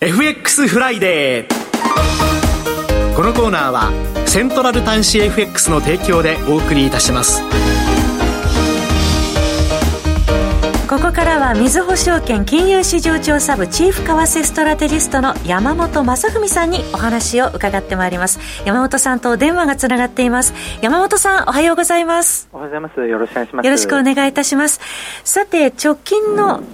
FX フライデーこのコーナーはセントラル短資 FX の提供でお送りいたします。ここからはみずほ証券金融市場調査部チーフ為替ストラテジストの山本雅文さんにお話を伺ってまいります。山本さんと電話がつながっています。山本さんおはようございます。おはようございます。よろしくお願いします。よろしくお願いいたします。さて直近の、うん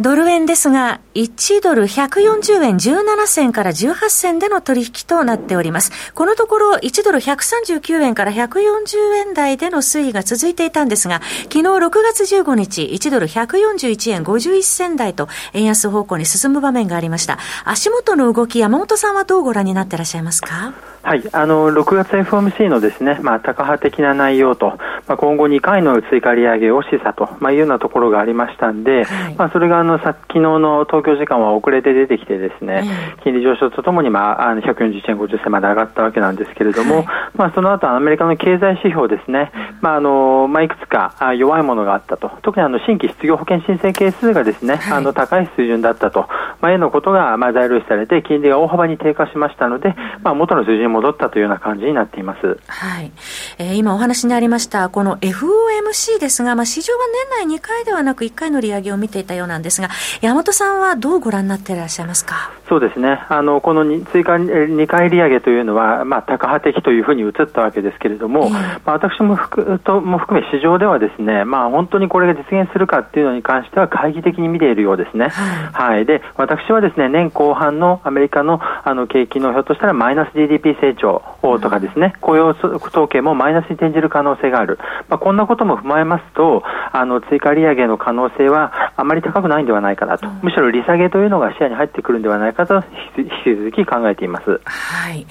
ドル円ですが、1ドル140円17銭から18銭での取引となっております。このところ、1ドル139円から140円台での推移が続いていたんですが、昨日6月15日、1ドル141円51銭台と円安方向に進む場面がありました。足元の動き、山本さんはどうご覧になっていらっしゃいますか？はい、あの6月 FOMC のですね、まあ、高派的な内容と、まあ、今後2回の追加利上げを示唆と、まあ、いうようなところがありましたんで、はい、まあ、それがあのさ昨日の東京時間は遅れて出てきてですね、金利上昇とともに、まあ、あの141円50銭まで上がったわけなんですけれども、はい、まあ、その後アメリカの経済指標ですね、まああのまあ、いくつか弱いものがあったと、特にあの新規失業保険申請係数がですね、はい、あの高い水準だったと、まあ、いうのことが、まあ、材料視されて、金利が大幅に低下しましたので、まあ、元の水準に戻ったというような感じになっています。はい。えー、今お話にありました、この FOMC ですが、まあ、市場は年内2回ではなく1回の利上げを見ていたようなんですが、山本さんはどうご覧になっていらっしゃいますか？そうですね。あの、この追加2回利上げというのは、まあ、高派的というふうに移ったわけですけれども、えー、まあ、私も含とも含め市場ではですね、まあ、本当にこれが実現するかっていうのに関しては懐疑的に見ているようですね。はい、はい。で、私はですね、年後半のアメリカのあの景気のひょっとしたらマイナス GDP 成長とかですね、雇用統計もマイナスに転じる可能性がある。まあ、こんなことも踏まえますと、あの、追加利上げの可能性はあまり高くないんではないかなと。むしろ利下げというのが視野に入ってくるんではないかと、引き続き考えています。はい。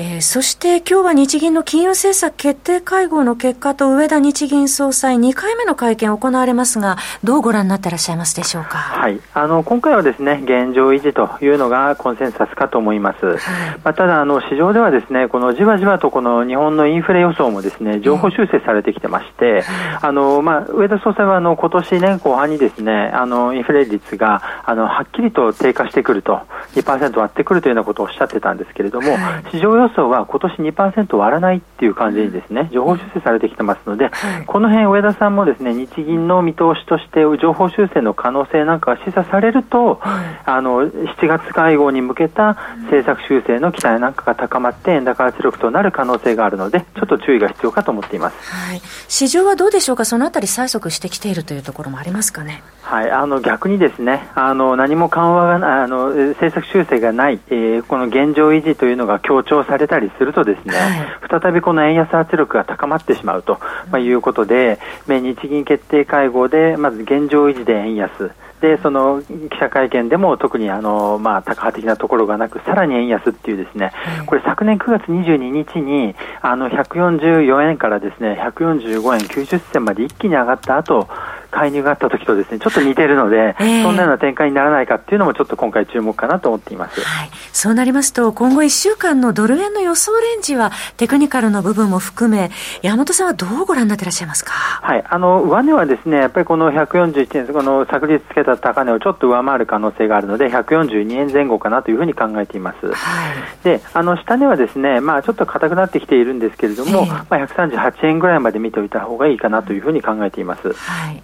えー、そして今日は日銀の金融政策決定会合の結果と上田日銀総裁2回目の会見行われますが、どうご覧になっていらっしゃいますでしょうか？はい。あの、今回はですね、現状維持というのがコンセンサスかと思います。はい、まあ、ただ、あの、市場ではですね、このじわじわとこの日本のインフレ予想もですね、情報修正されてきてまして、あの、まあ、上田総裁はあの、今年年後半にですね、あの、インフレ率が、あの、はっきりと低下してくると、2%割ってくるというようなことをおっしゃってたんですけれども、はい、市場予想は今年2%割らないっていう感じにですね、情報修正されてきてますので、はい、この辺上田さんもですね、日銀の見通しとして情報修正の可能性なんかが示唆されると、はい、あの、7月会合に向けた政策修正の期待なんかが高まって円高圧力となる可能性があるので、ちょっと注意が必要かと思っています。はい。市場はどうでしょうか？そのあたり催促してきているというところもありますかね？はい、あの逆にですね、あの何も緩和があの政策修正がない、えー、この現状維持というのが強調されたりするとですね、はい、再びこの円安圧力が高まってしまうと、まあ、いうことで、日銀決定会合でまず現状維持で円安。でその記者会見でも特にあの、まあ、高派的なところがなく、さらに円安っていうですね、これ昨年9月22日にあの144円からですね145円90銭まで一気に上がった後介入があった時とですねちょっと似てるので、えー、そんなような展開にならないかっていうのもちょっと今回注目かなと思っています、はい、そうなりますと今後1週間のドル円の予想レンジはテクニカルの部分も含め山本さんはどうご覧になっていらっしゃいますか？はい。あの上値はですねやっぱりこの141円この昨日つけた高値をちょっと上回る可能性があるので142円前後かなというふうに考えています、はい、であの下値はですねまあちょっと硬くなってきているんですけれども、えー、まあ138円ぐらいまで見ておいた方がいいかなというふうに考えています、はい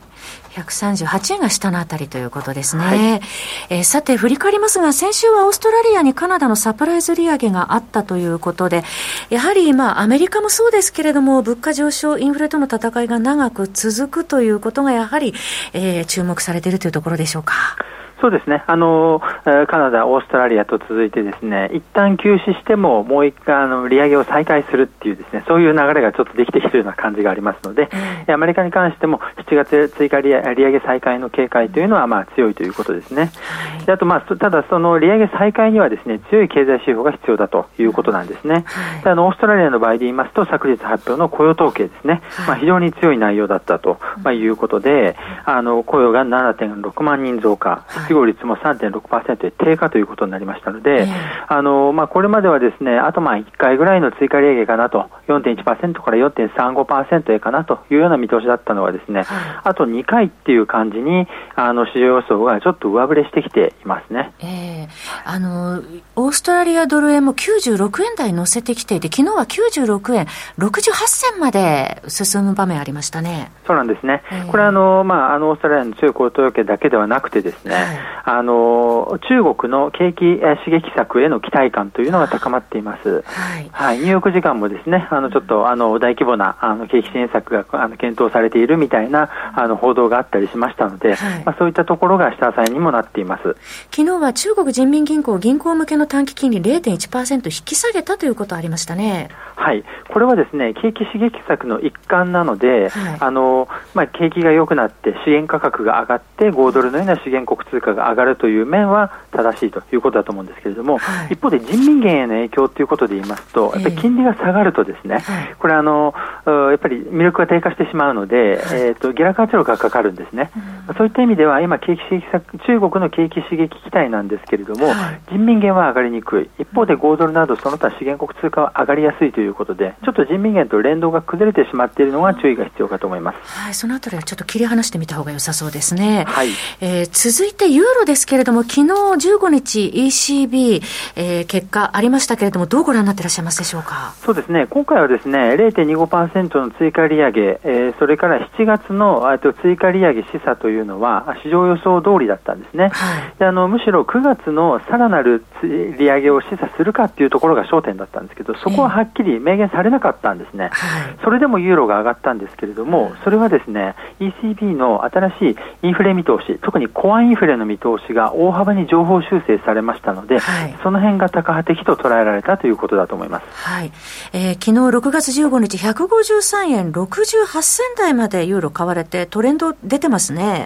138円が下のあたりということですね。はい、えー、さて、振り返りますが、先週はオーストラリアにカナダのサプライズ利上げがあったということで、やはり今、アメリカもそうですけれども、物価上昇、インフレとの戦いが長く続くということが、やはり、えー、注目されているというところでしょうか？そうですね、あのカナダ、オーストラリアと続いて、ですね一旦休止しても、もう一回あの利上げを再開するっていう、ですねそういう流れがちょっとできてきているような感じがありますので、うん、アメリカに関しても、7月追加利上げ再開の警戒というのはまあ強いということですね。はい、であと、まあ、ただ、その利上げ再開にはですね強い経済指標が必要だということなんですね。はい、あのオーストラリアの場合で言いますと、昨日発表の雇用統計ですね、はい、まあ、非常に強い内容だったと、まあ、いうことで、あの雇用が7.6万人増加、失業率も3 3.6%で低下ということになりましたので、あのまあ、これまではですねあとまあ1回ぐらいの追加利上げかなと、4.1%から4.35%へかなというような見通しだったのは、ですね、あと2回っていう感じにあの市場予想がちょっと上振れしてきていますね。えー、あの、オーストラリアドル円も96円台乗せてきていて、昨日は96円68銭まで進む場面ありましたね。そうなんですね。えー、これはあの、まあ、あの、オーストラリアの強い高等要件だけではなくてですね、はい、あの、中国の景気刺激策への期待感というのが高まっています。はい。はい、ニューヨーク時間もですね、あの、ちょっと、あの、大規模な、あの、景気支援策が、あの、検討されているみたいな、あの、報道があったりしましたので、はい、まあ、そういったところが下支えにもなっています。昨日は中国人民銀行、銀行向けの短期金利0.1%引き下げたということありましたね。はい、これはですね景気刺激策の一環なので、はい、あのまあ、景気が良くなって資源価格が上がって5ドルのような資源国通貨が上がるという面は正しいということだと思うんですけれども、はい、一方で人民元への影響ということで言いますと、やっぱり金利が下がるとですね、これあのやっぱり魅力が低下してしまうので、えーと、下落圧力がかかるんですね、うん、そういった意味では今景気刺激策中国の景気刺激期待なんですけれども、人民元は上がりにくい一方で5ドルなどその他資源国通貨は上がりやすいということでちょっと人民元と連動が崩れてしまっているのが注意が必要かと思います。はい、そのあたりはちょっと切り離してみた方が良さそうですね。はい。えー、続いてユーロですけれども、昨日15日 ECB、えー、結果ありましたけれども、どうご覧になっていらっしゃいますでしょうか？そうですね。今回はですね、0.25%の追加利上げ、えー、それから7月のと追加利上げ示唆というのは市場予想通りだったんですね。はい、であのむしろ9月のさらなる利上げを示唆するかっていうところが焦点だったんですけど、そこははっきり明言されなかったんですね。はい、それでもユーロが上がったんですけれども、それはですね、ECB の新しいインフレ見通し、特にコアインフレの見通しが大幅に情報修正されましたので、はい、その辺が高波的と捉えられたということだと思います。はい。えー、昨日6月15日、153円68銭台までユーロ買われて、トレンド出てますね。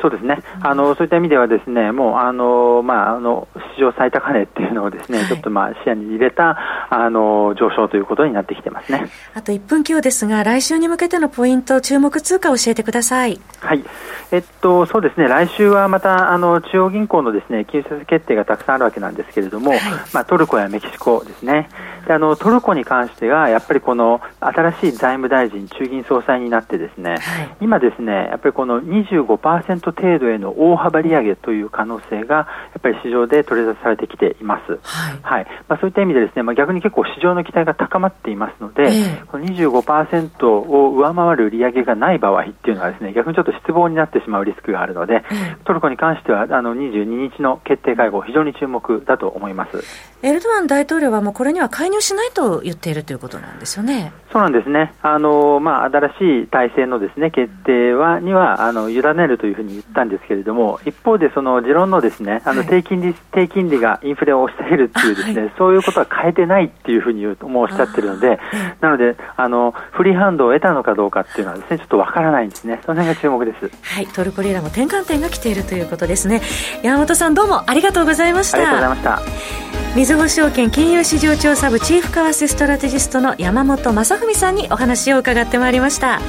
そうですね、あのそういった意味では、ですねもうあの、まあ、あの史上最高値っていうのをですね、はい、ちょっとまあ視野に入れたあの上昇ということになってきてますね。あと1分強ですが、来週に向けてのポイント、注目通貨を教えてください。はい。えっと、そうですね、来週はまたあの中央銀行のですね金融政策決定がたくさんあるわけなんですけれども、はい、まあ、トルコやメキシコですね。であのトルコに関しては、やっぱりこの新しい財務大臣、中銀総裁になって、ですね、はい、今、ですねやっぱりこの25%程度への大幅利上げという可能性が、やっぱり市場で取り沙汰されてきています。はい、はい、まあ、そういった意味で、ですね、まあ、逆に結構市場の期待が高まっていますので、えー、この25%を上回る利上げがない場合っていうのは、ですね逆にちょっと失望になってしまうリスクがあるので、えー、トルコに関してはあの22日の決定会合、非常に注目だと思います。エルドアン大統領はもうこれには介入しないと言っているということなんですよね。そうなんですね。あのまあ新しい体制のですね決定はにはあの委ねるというふうに言ったんですけれども、一方でその持論のですねあの低金利、はい、低金利がインフレを押し下げるっていうですね、はい、そういうことは変えてないっていうふうにもおっしゃってるので、なのであのフリーハンドを得たのかどうかっていうのはですねちょっとわからないんですね。その辺が注目です。はい、トルコリラも転換点が来ているということですね。山本さんどうもありがとうございました。ありがとうございました。みずほ証券金融市場調査部チーフ為替ストラテジストの山本雅文さんにお話を伺ってまいりました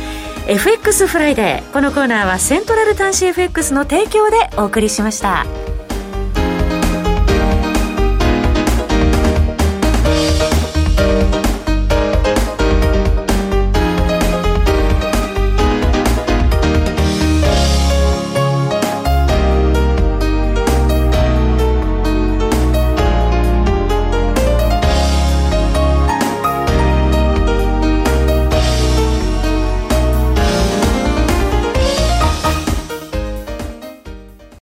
FX フライデーこのコーナーはセントラル端子 FX の提供でお送りしました。